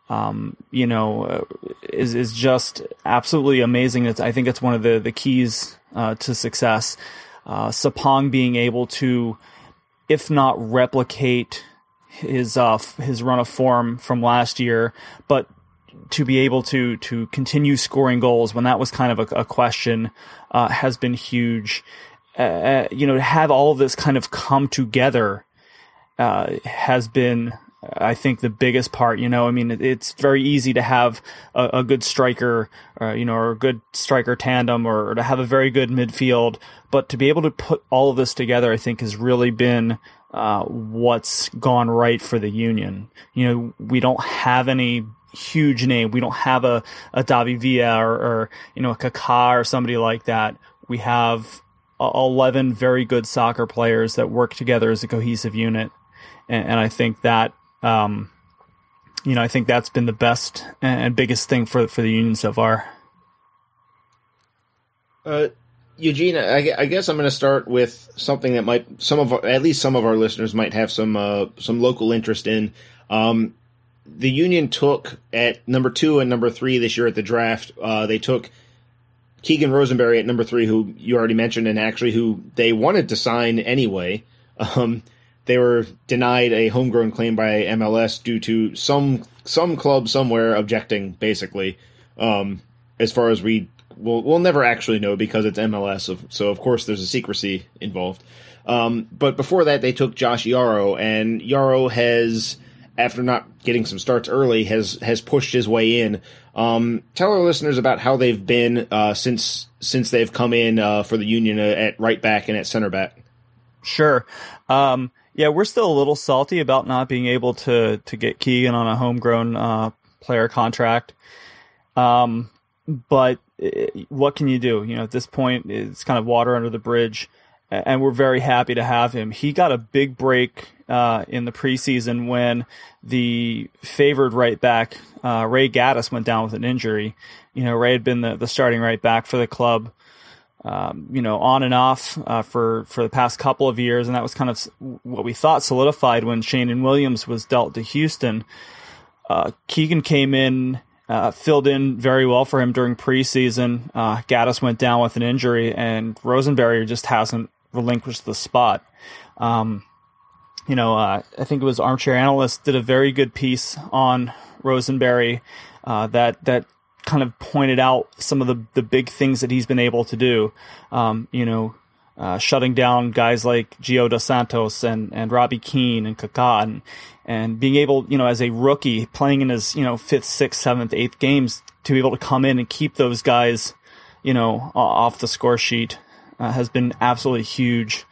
um, you know, uh, is is just absolutely amazing. It's, I think it's one of the the keys uh, to success. Uh, Sapong being able to, if not replicate his uh, his run of form from last year, but to be able to to continue scoring goals when that was kind of a, a question uh, has been huge. Uh, uh you know, to have all of this kind of come together uh, has been I think the biggest part, you know, I mean, it's very easy to have a, a good striker, uh, you know, or a good striker tandem, or, or, to have a very good midfield. But to be able to put all of this together, I think has really been uh, what's gone right for the union. You know, we don't have any huge name. We don't have a, a David Villa or, or, you know, a Kaká or somebody like that. We have 11 very good soccer players that work together as a cohesive unit. And, and I think that um, you know, I think that's been the best and biggest thing for for the union so far. Uh, Eugene, I, I, guess I'm going to start with something that might some of at least some of our listeners might have some uh, some local interest in. Um, the Union took at number two and number three this year at the draft. Uh, they took Keegan Rosenberry at number three, who you already mentioned, and actually who they wanted to sign anyway. Um, they were denied a homegrown claim by MLS due to some some club somewhere objecting, basically. Um, as far as we we'll, we'll never actually know because it's MLS, so of course there's a secrecy involved. Um, but before that, they took Josh Yaro, and Yaro has, after not getting some starts early, has has pushed his way in. Um, tell our listeners about how they've been uh, since since they've come in uh, for the Union uh, at right back and at center back. Sure. Um, yeah, we're still a little salty about not being able to to get Keegan on a homegrown uh, player contract. Um, but what can you do? You know, at this point, it's kind of water under the bridge, and we're very happy to have him. He got a big break uh, in the preseason when the favored right back uh, Ray Gaddis went down with an injury. You know, Ray had been the, the starting right back for the club. Um, you know, on and off uh, for for the past couple of years, and that was kind of what we thought solidified when Sheanon Williams was dealt to Houston. Uh, Keegan came in uh, filled in very well for him during preseason. Uh, Gaddis went down with an injury, and Rosenberry just hasn't relinquished the spot. Um, you know, uh, I think it was Armchair Analyst did a very good piece on Rosenberry uh, that that kind of pointed out some of the the big things that he's been able to do. Um, you know, uh, shutting down guys like Gio dos Santos and, and Robbie Keane and Kaká and, and being able, you know, as a rookie playing in his, you know, fifth, sixth, seventh, eighth games to be able to come in and keep those guys, you know, off the score sheet uh, has been absolutely huge.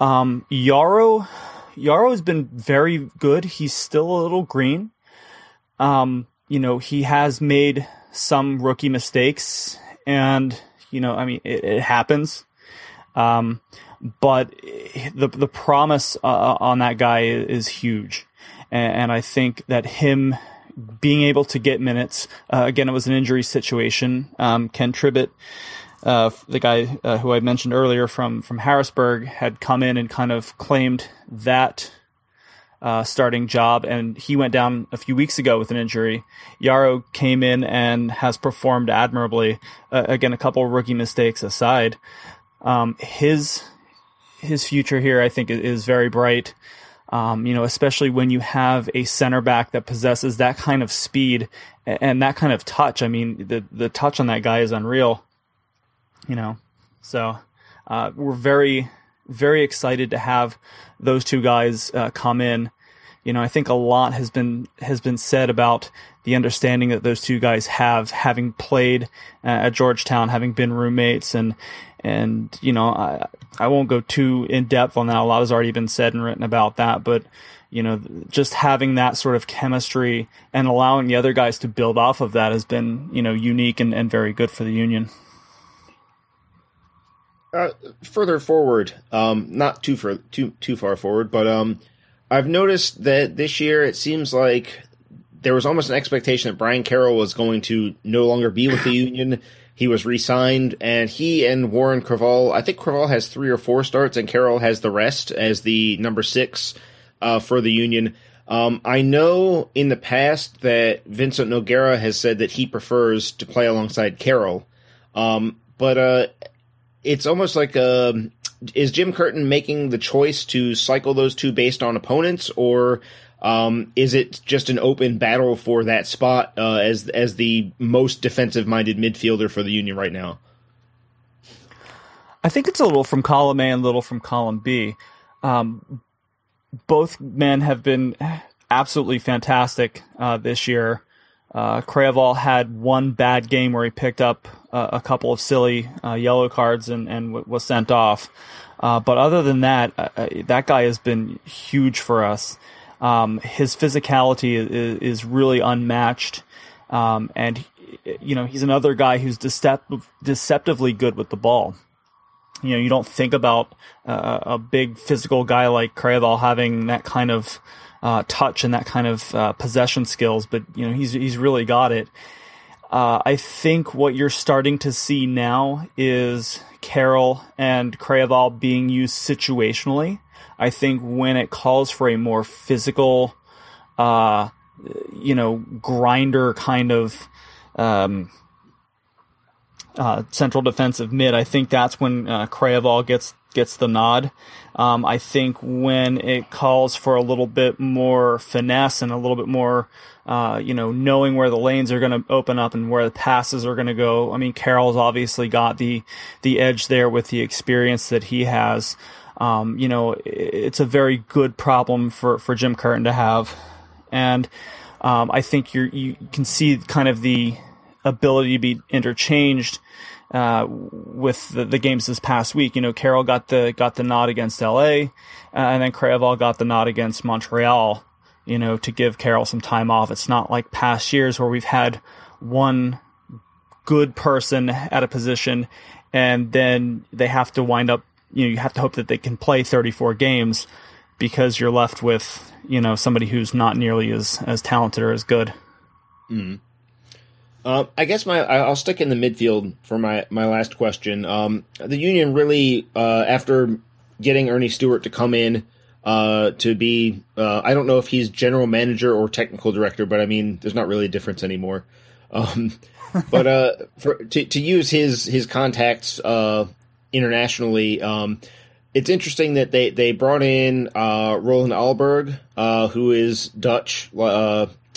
Um, Yaro, Yaro has been very good. He's still a little green. Um, you know, he has made some rookie mistakes and, you know, I mean, it, it happens. Um, but the the promise uh, on that guy is huge, and, and, I think that him being able to get minutes uh, again, it was an injury situation. Um, Ken Tribbett, uh, the guy uh, who I mentioned earlier from from Harrisburg, had come in and kind of claimed that. Uh, starting job, and he went down a few weeks ago with an injury. Yaro came in and has performed admirably. again, a couple rookie mistakes aside, um, his his future here, I think, is very bright. Um, you know, especially when you have a center back that possesses that kind of speed and that kind of touch. I mean, the the touch on that guy is unreal. You know, so uh, we're very very excited to have those two guys uh, come in. You know, I think a lot has been has been said about the understanding that those two guys have, having played uh, at Georgetown, having been roommates, and and, you know, I, I won't go too in depth on that. A lot has already been said and written about that, but, you know, just having that sort of chemistry and allowing the other guys to build off of that has been, you know, unique and, and very good for the union. Uh, further forward, um, not too far, too too far forward, but um, I've noticed that this year it seems like there was almost an expectation that Brian Carroll was going to no longer be with the union. He was re-signed, and he and Warren Creavalle, I think Creavalle has three or four starts, and Carroll has the rest as the number six uh, for the Union. Um, I know in the past that Vincent Nogueira has said that he prefers to play alongside Carroll, um, but uh, it's almost like uh, is Jim Curtin making the choice to cycle those two based on opponents, or um, is it just an open battle for that spot uh, as as the most defensive minded midfielder for the Union right now? I think it's a little from column A and a little from column B. Um, both men have been absolutely fantastic uh, this year. Uh, had one bad game where he picked up uh, a couple of silly uh, yellow cards and, and w- was sent off. Uh, but other than that, uh, uh, that guy has been huge for us. Um, his physicality is, is really unmatched, um, and you know he's another guy who's decept- deceptively good with the ball. You know, you don't think about uh, a big physical guy like Creavalle having that kind of uh, touch and that kind of uh, possession skills, but you know he's he's really got it. Uh, I think what you're starting to see now is Carroll and Creavalle being used situationally. I think when it calls for a more physical, uh, you know, grinder kind of um, uh, central defensive mid, I think that's when uh, Creavalle gets gets the nod. Um, I think when it calls for a little bit more finesse and a little bit more, uh, you know, knowing where the lanes are going to open up and where the passes are going to go. I mean, Carroll's obviously got the the edge there with the experience that he has. Um, you know, it's a very good problem for for Jim Curtin to have, and um, I think you you can see kind of the ability to be interchanged uh, with the, the, games this past week. You know, Carroll got the got the nod against LA, uh, and then Creavalle got the nod against Montreal. You know, to give Carroll some time off. It's not like past years where we've had one good person at a position, and then they have to wind up. You know, you have to hope that they can play 34 games because you're left with you know somebody who's not nearly as as talented or as good. Mm. Uh, I guess my I'll stick in the midfield for my my last question. Um, the Union really uh, after getting Earnie Stewart to come in uh, to be uh, I don't know if he's general manager or technical director, but I mean there's not really a difference anymore. Um, but uh, for to to use his his contacts uh, internationally. Um, it's interesting that they, they brought in Roland Alberg, who is Dutch,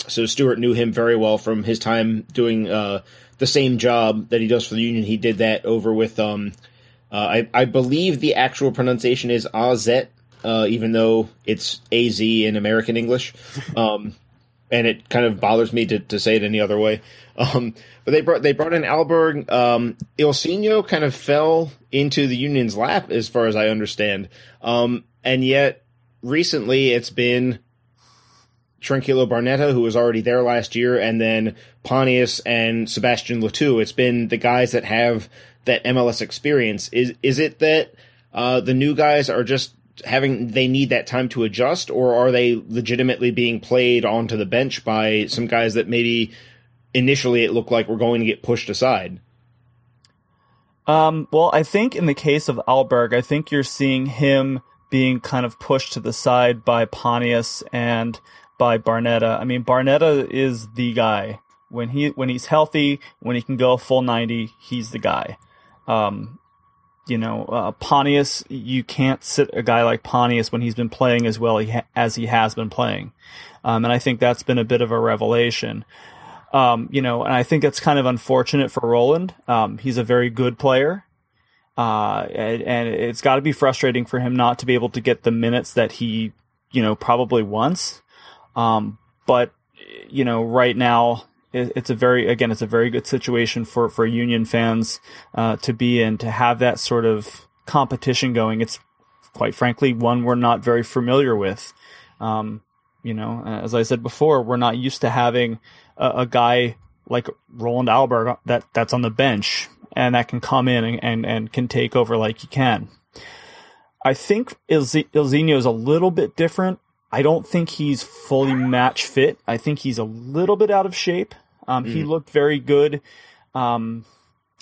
so Stewart knew him very well from his time doing uh, the same job that he does for the Union. He did that over with, um, uh, I, I, believe the actual pronunciation is Azet, uh, even though it's AZ in American English. Um, and it kind of bothers me to, to say it any other way. Um, but they brought they brought in Alberg. Um, Ilsinho kind of fell into the Union's lap, as far as I understand. Um, and yet recently, it's been Tranquillo Barnetta, who was already there last year, and then Pontius and Sebastian Le Toux. It's been the guys that have that MLS experience. Is is it that uh, the new guys are just having they need that time to adjust, or are they legitimately being played onto the bench by some guys that maybe initially it looked like were going to get pushed aside? Um, well, I think in the case of Alberg, I think you're seeing him being kind of pushed to the side by Pontius and by Barnetta. I mean, Barnetta is the guy when he when he's healthy, when he can go full ninety, he's the guy. Um, you know, uh, Pontius, you can't sit a guy like Pontius when he's been playing as well he ha- as he has been playing, um, and I think that's been a bit of a revelation. Um, you know, and I think it's kind of unfortunate for Roland. Um, he's a very good player. Uh, and, and it's got to be frustrating for him not to be able to get the minutes that he, you know, probably wants. Um, but you know, right now it's a very again it's a very good situation for for union fans uh, to be in to have that sort of competition going. It's quite frankly one we're not very familiar with. Um, you know, as I said before, we're not used to having a, a guy like Roland Alberg that that's on the bench and that can come in and, and, and can take over like he can. I think Ilsinho is a little bit different I don't think he's fully match fit. I think he's a little bit out of shape. Um, mm. He looked very good. Um,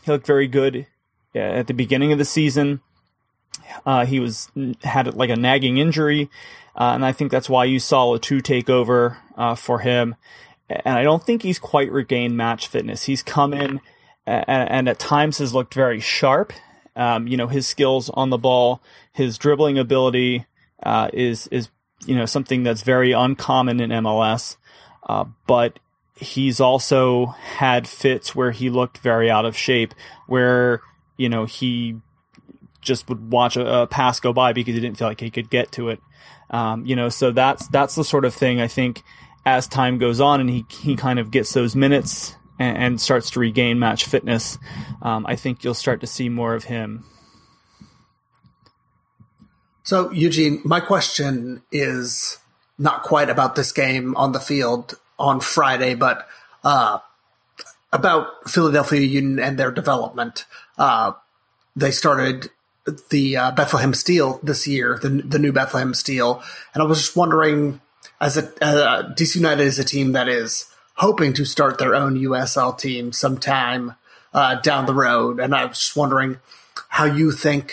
he looked very good at the beginning of the season. Uh, he was had like a nagging injury, uh, and I think that's why you saw a two takeover uh, for him. And I don't think he's quite regained match fitness. He's come in and, and at times has looked very sharp. Um, you know, his skills on the ball, his dribbling ability uh, is is you know something that's very uncommon in MLS. Uh, but he's also had fits where he looked very out of shape, where you know he just would watch a, a pass go by because he didn't feel like he could get to it. Um, you know, so that's that's the sort of thing I think as time goes on and he he kind of gets those minutes and, and starts to regain match fitness. Um, I think you'll start to see more of him. So, Eugene, my question is not quite about this game on the field on Friday, but uh, about Philadelphia Union and their development. Uh, they started the uh, Bethlehem Steel this year, the, the new Bethlehem Steel, and I was just wondering, as a uh, DC United is a team that is hoping to start their own USL team sometime uh, down the road. And I was just wondering how you think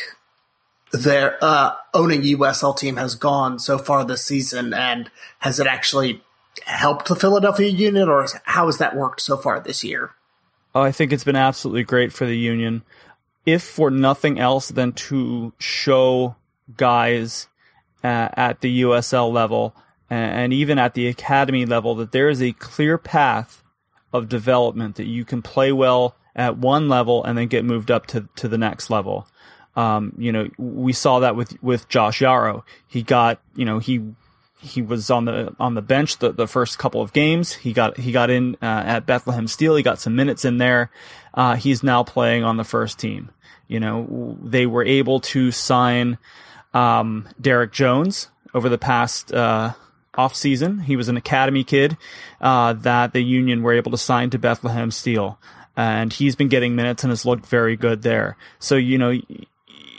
their uh, owning USL team has gone so far this season, and has it actually helped the Philadelphia Union, or how has that worked so far this year? Oh, I think it's been absolutely great for the Union, if for nothing else than to show guys uh, at the USL level and even at the academy level that there is a clear path of development that you can play well at one level and then get moved up to, to the next level. Um, you know, we saw that with, with Josh Yaro. He got, you know, he, he was on the, on the bench the, the first couple of games. He got, he got in, uh, at Bethlehem Steel. He got some minutes in there. Uh, he's now playing on the first team. You know, they were able to sign, um, Derek Jones over the past, uh, off season. He was an academy kid uh, that the Union were able to sign to Bethlehem Steel, and he's been getting minutes and has looked very good there. So you know,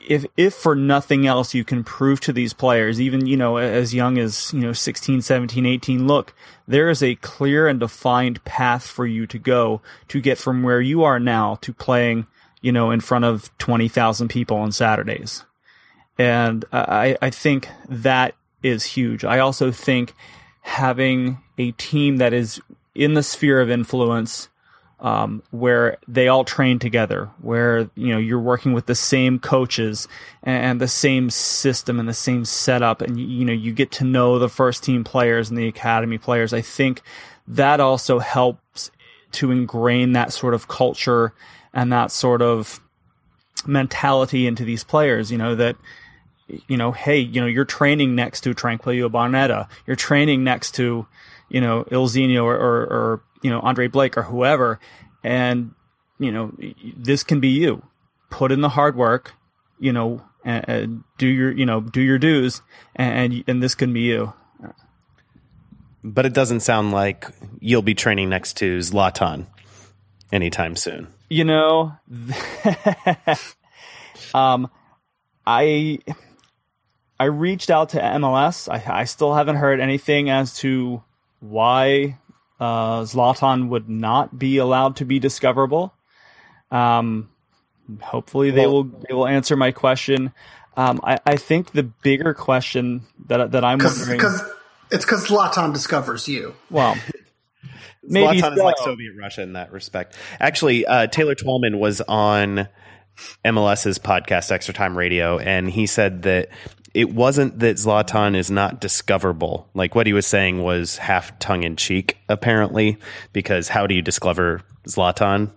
if if for nothing else, you can prove to these players, even you know as young as you know 16, 17, 18, look, there is a clear and defined path for you to go to get from where you are now to playing, you know, in front of twenty thousand people on Saturdays. And I, I think that is huge. I also think having a team that is in the sphere of influence um, where they all train together, where you know you're working with the same coaches and the same system and the same setup, and you know you get to know the first team players and the academy players. I think that also helps to ingrain that sort of culture and that sort of mentality into these players. You know that you know, hey, you know, you're training next to Tranquillo Barnetta, you're training next to, you know, Ilsinho or, or, or, you know, Andre Blake or whoever, and you know, this can be you. Put in the hard work, you know, and, and do your, you know, do your dues, and, and and this can be you. But it doesn't sound like you'll be training next to Zlatan anytime soon. You know, um, I I reached out to MLS. I, I still haven't heard anything as to why uh, Zlatan would not be allowed to be discoverable. Um, hopefully, they will they will answer my question. Um, I, I think the bigger question that that I'm Cause, wondering because it's because Zlatan discovers you. well, maybe Zlatan is like Soviet Russia in that respect. Actually, uh, Taylor Twellman was on MLS's podcast, Extra Time Radio, and he said that it wasn't that Zlatan is not discoverable. Like what he was saying was half tongue in cheek, apparently, because how do you discover Zlatan?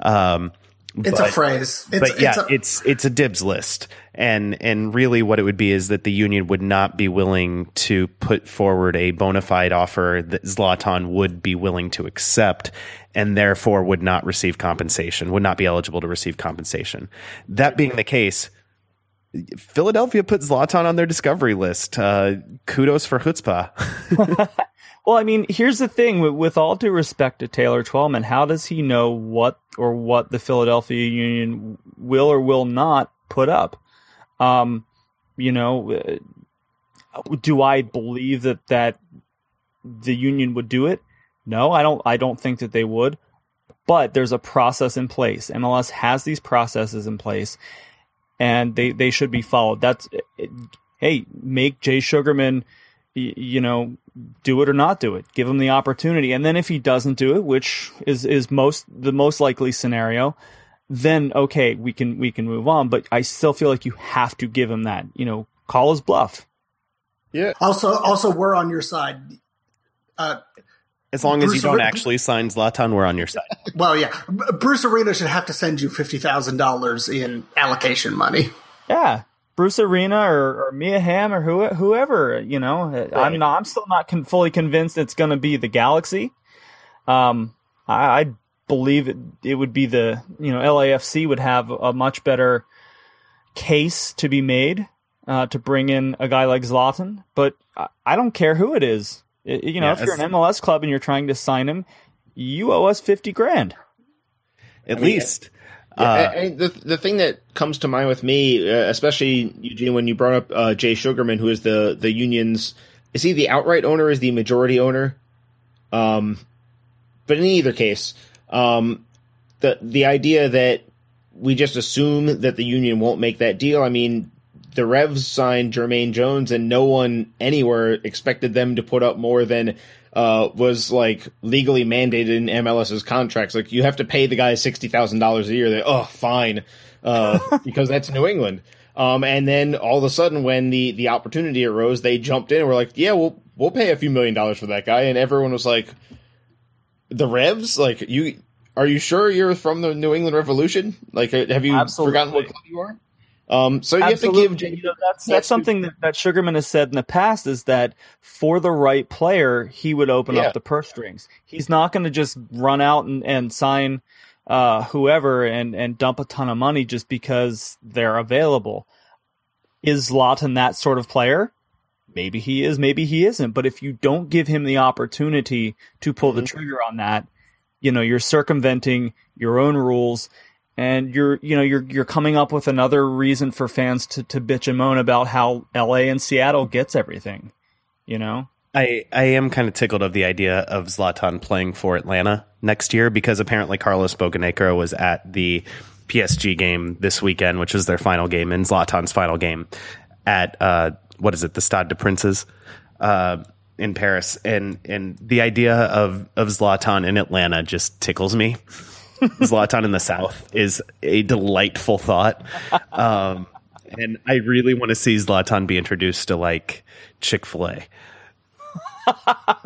Um, It's but- a phrase. It's, but yeah, it's, a, it's it's a dibs list, and and really what it would be is that the union would not be willing to put forward a bona fide offer that Zlatan would be willing to accept, and therefore would not receive compensation, would not be eligible to receive compensation. That being the case. Philadelphia put Zlatan on their discovery list. Uh, kudos for chutzpah. Well, I mean, here's the thing. With, with all due respect to Taylor Twellman, how does he know what or what the Philadelphia Union will or will not put up? Um, you know, uh, do I believe that that the Union would do it? No, I don't. I don't think that they would. But there's a process in place. MLS has these processes in place, and they they should be followed. That's hey, make Jay Sugarman, you know, do it or not do it. Give him the opportunity, and then if he doesn't do it, which is is most the most likely scenario, then okay, we can we can move on. But I still feel like you have to give him that. You know, call his bluff. Yeah, also, also, we're on your side. Uh, As long as you don't Arena- actually sign Zlatan, we're on your side. well, yeah, Bruce Arena should have to send you fifty thousand dollars in allocation money. Yeah. Bruce Arena or, or Mia Hamm or who, whoever, you know, I'm not, I'm still not con- fully convinced it's going to be the Galaxy. Um, I, I believe it, it would be the, you know, LAFC would have a much better case to be made, uh, to bring in a guy like Zlatan, but I, I don't care who it is. I- you know, Yeah, if you're an MLS club and you're trying to sign him, you owe us 50 grand. At mean, least. Yeah, Uh, I- I- the the thing that comes to mind with me, uh, especially Eugene, when you brought up uh, Jay Sugarman, who is the the union's is he the outright owner? Is the majority owner? Um, but in either case, um, the the idea that we just assume that the union won't make that deal. I mean, the Revs signed Jermaine Jones, and no one anywhere expected them to put up more than uh, was like legally mandated in MLS's contracts. Like you have to pay the guy sixty thousand dollars a year. They oh fine, uh, because that's New England. Um, and then all of a sudden, when the the opportunity arose, they jumped in and were like, "Yeah, we'll we'll pay a few million dollars for that guy." And everyone was like, "The Revs, like you." Are you sure you're from the New England Revolution? Like, have you Absolutely. forgotten what club you are? Um, so you Absolutely. have to give. You know, that's that's something that, that Sugarman has said in the past is that for the right player, he would open Yeah. up the purse strings. He's not going to just run out and, and sign uh, whoever and, and dump a ton of money just because they're available. Is Zlatan that sort of player? Maybe he is, maybe he isn't. But if you don't give him the opportunity to pull the Mhm. trigger on that, you know, you're circumventing your own rules and you're you know you're you're coming up with another reason for fans to, to bitch and moan about how LA and Seattle gets everything. You know? I, I am kind of tickled of the idea of Zlatan playing for Atlanta next year because apparently Carlos Bocanegra was at the PSG game this weekend, which was their final game and Zlatan's final game at uh, what is it, the Stade de Princes uh, in Paris, and and the idea of of Zlatan in Atlanta just tickles me. Zlatan in the South is a delightful thought. Um, and I really want to see Zlatan be introduced to like Chick fil A.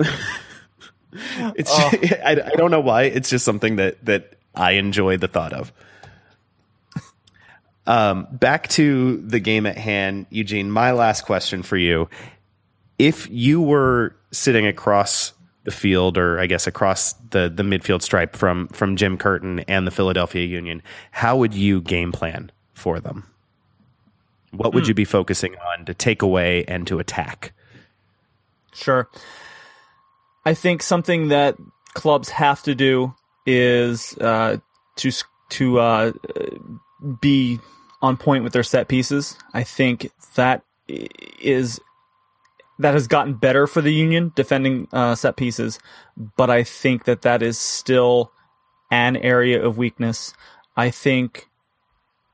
it's I, I don't know why. It's just something that that I enjoy the thought of. Um, back to the game at hand, Eugene. My last question for you: If you were sitting across the field, or I guess across the the midfield stripe from from Jim Curtin and the Philadelphia Union, how would you game plan for them? What would you be focusing on to take away and to attack? Sure. I think something that clubs have to do is uh, to to uh, be on point with their set pieces. I think that is that has gotten better for the Union defending uh, set pieces, but I think that that is still an area of weakness. I think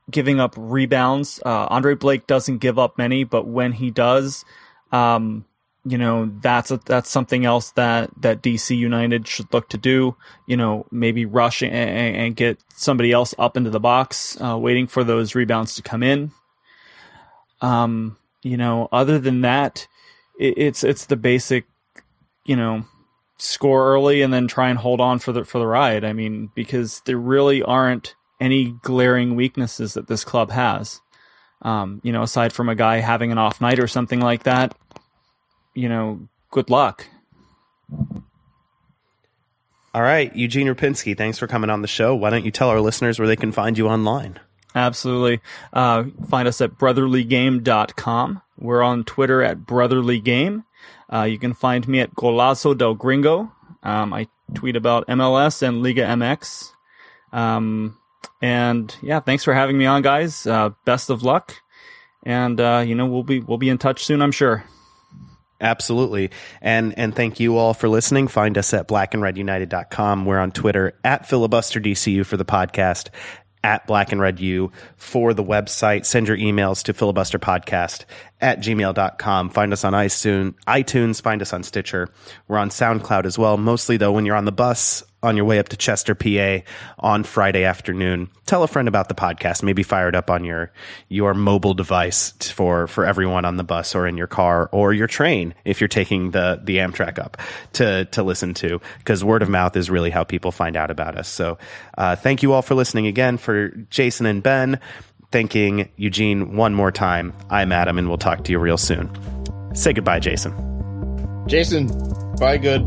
giving up rebounds. Uh, Andre Blake doesn't give up many, but when he does, um, you know that's a, that's something else that that DC United should look to do. You know, maybe rush and, and get somebody else up into the box, uh, waiting for those rebounds to come in. Um, you know, other than that, it, it's it's the basic, you know, score early and then try and hold on for the for the ride. I mean, because there really aren't any glaring weaknesses that this club has. Um, you know, aside from a guy having an off night or something like that, you know, good luck. All right, Eugene Rupinski, thanks for coming on the show. Why don't you tell our listeners where they can find you online? Absolutely. Uh, find us at brotherlygame.com. We're on Twitter at brotherlygame. Uh, you can find me at Golazo del Gringo. Um, I tweet about MLS and Liga MX. Um, and yeah, thanks for having me on, guys. Uh, best of luck. And, uh, you know, we'll be, we'll be in touch soon, I'm sure. Absolutely. And and thank you all for listening. Find us at blackandredunited.com. We're on Twitter at filibusterdcu for the podcast, at black and red u for the website. Send your emails to filibusterpodcast at gmail.com. Find us on iTunes, find us on Stitcher. We're on SoundCloud as well. Mostly though, when you're on the bus on your way up to Chester, PA on Friday afternoon, tell a friend about the podcast. Maybe fire it up on your your mobile device for for everyone on the bus or in your car or your train if you're taking the the Amtrak up to to listen to because word of mouth is really how people find out about us. So, uh, thank you all for listening again. For Jason and Ben, thanking Eugene one more time. I'm Adam, and we'll talk to you real soon. Say goodbye, Jason. Jason, bye good.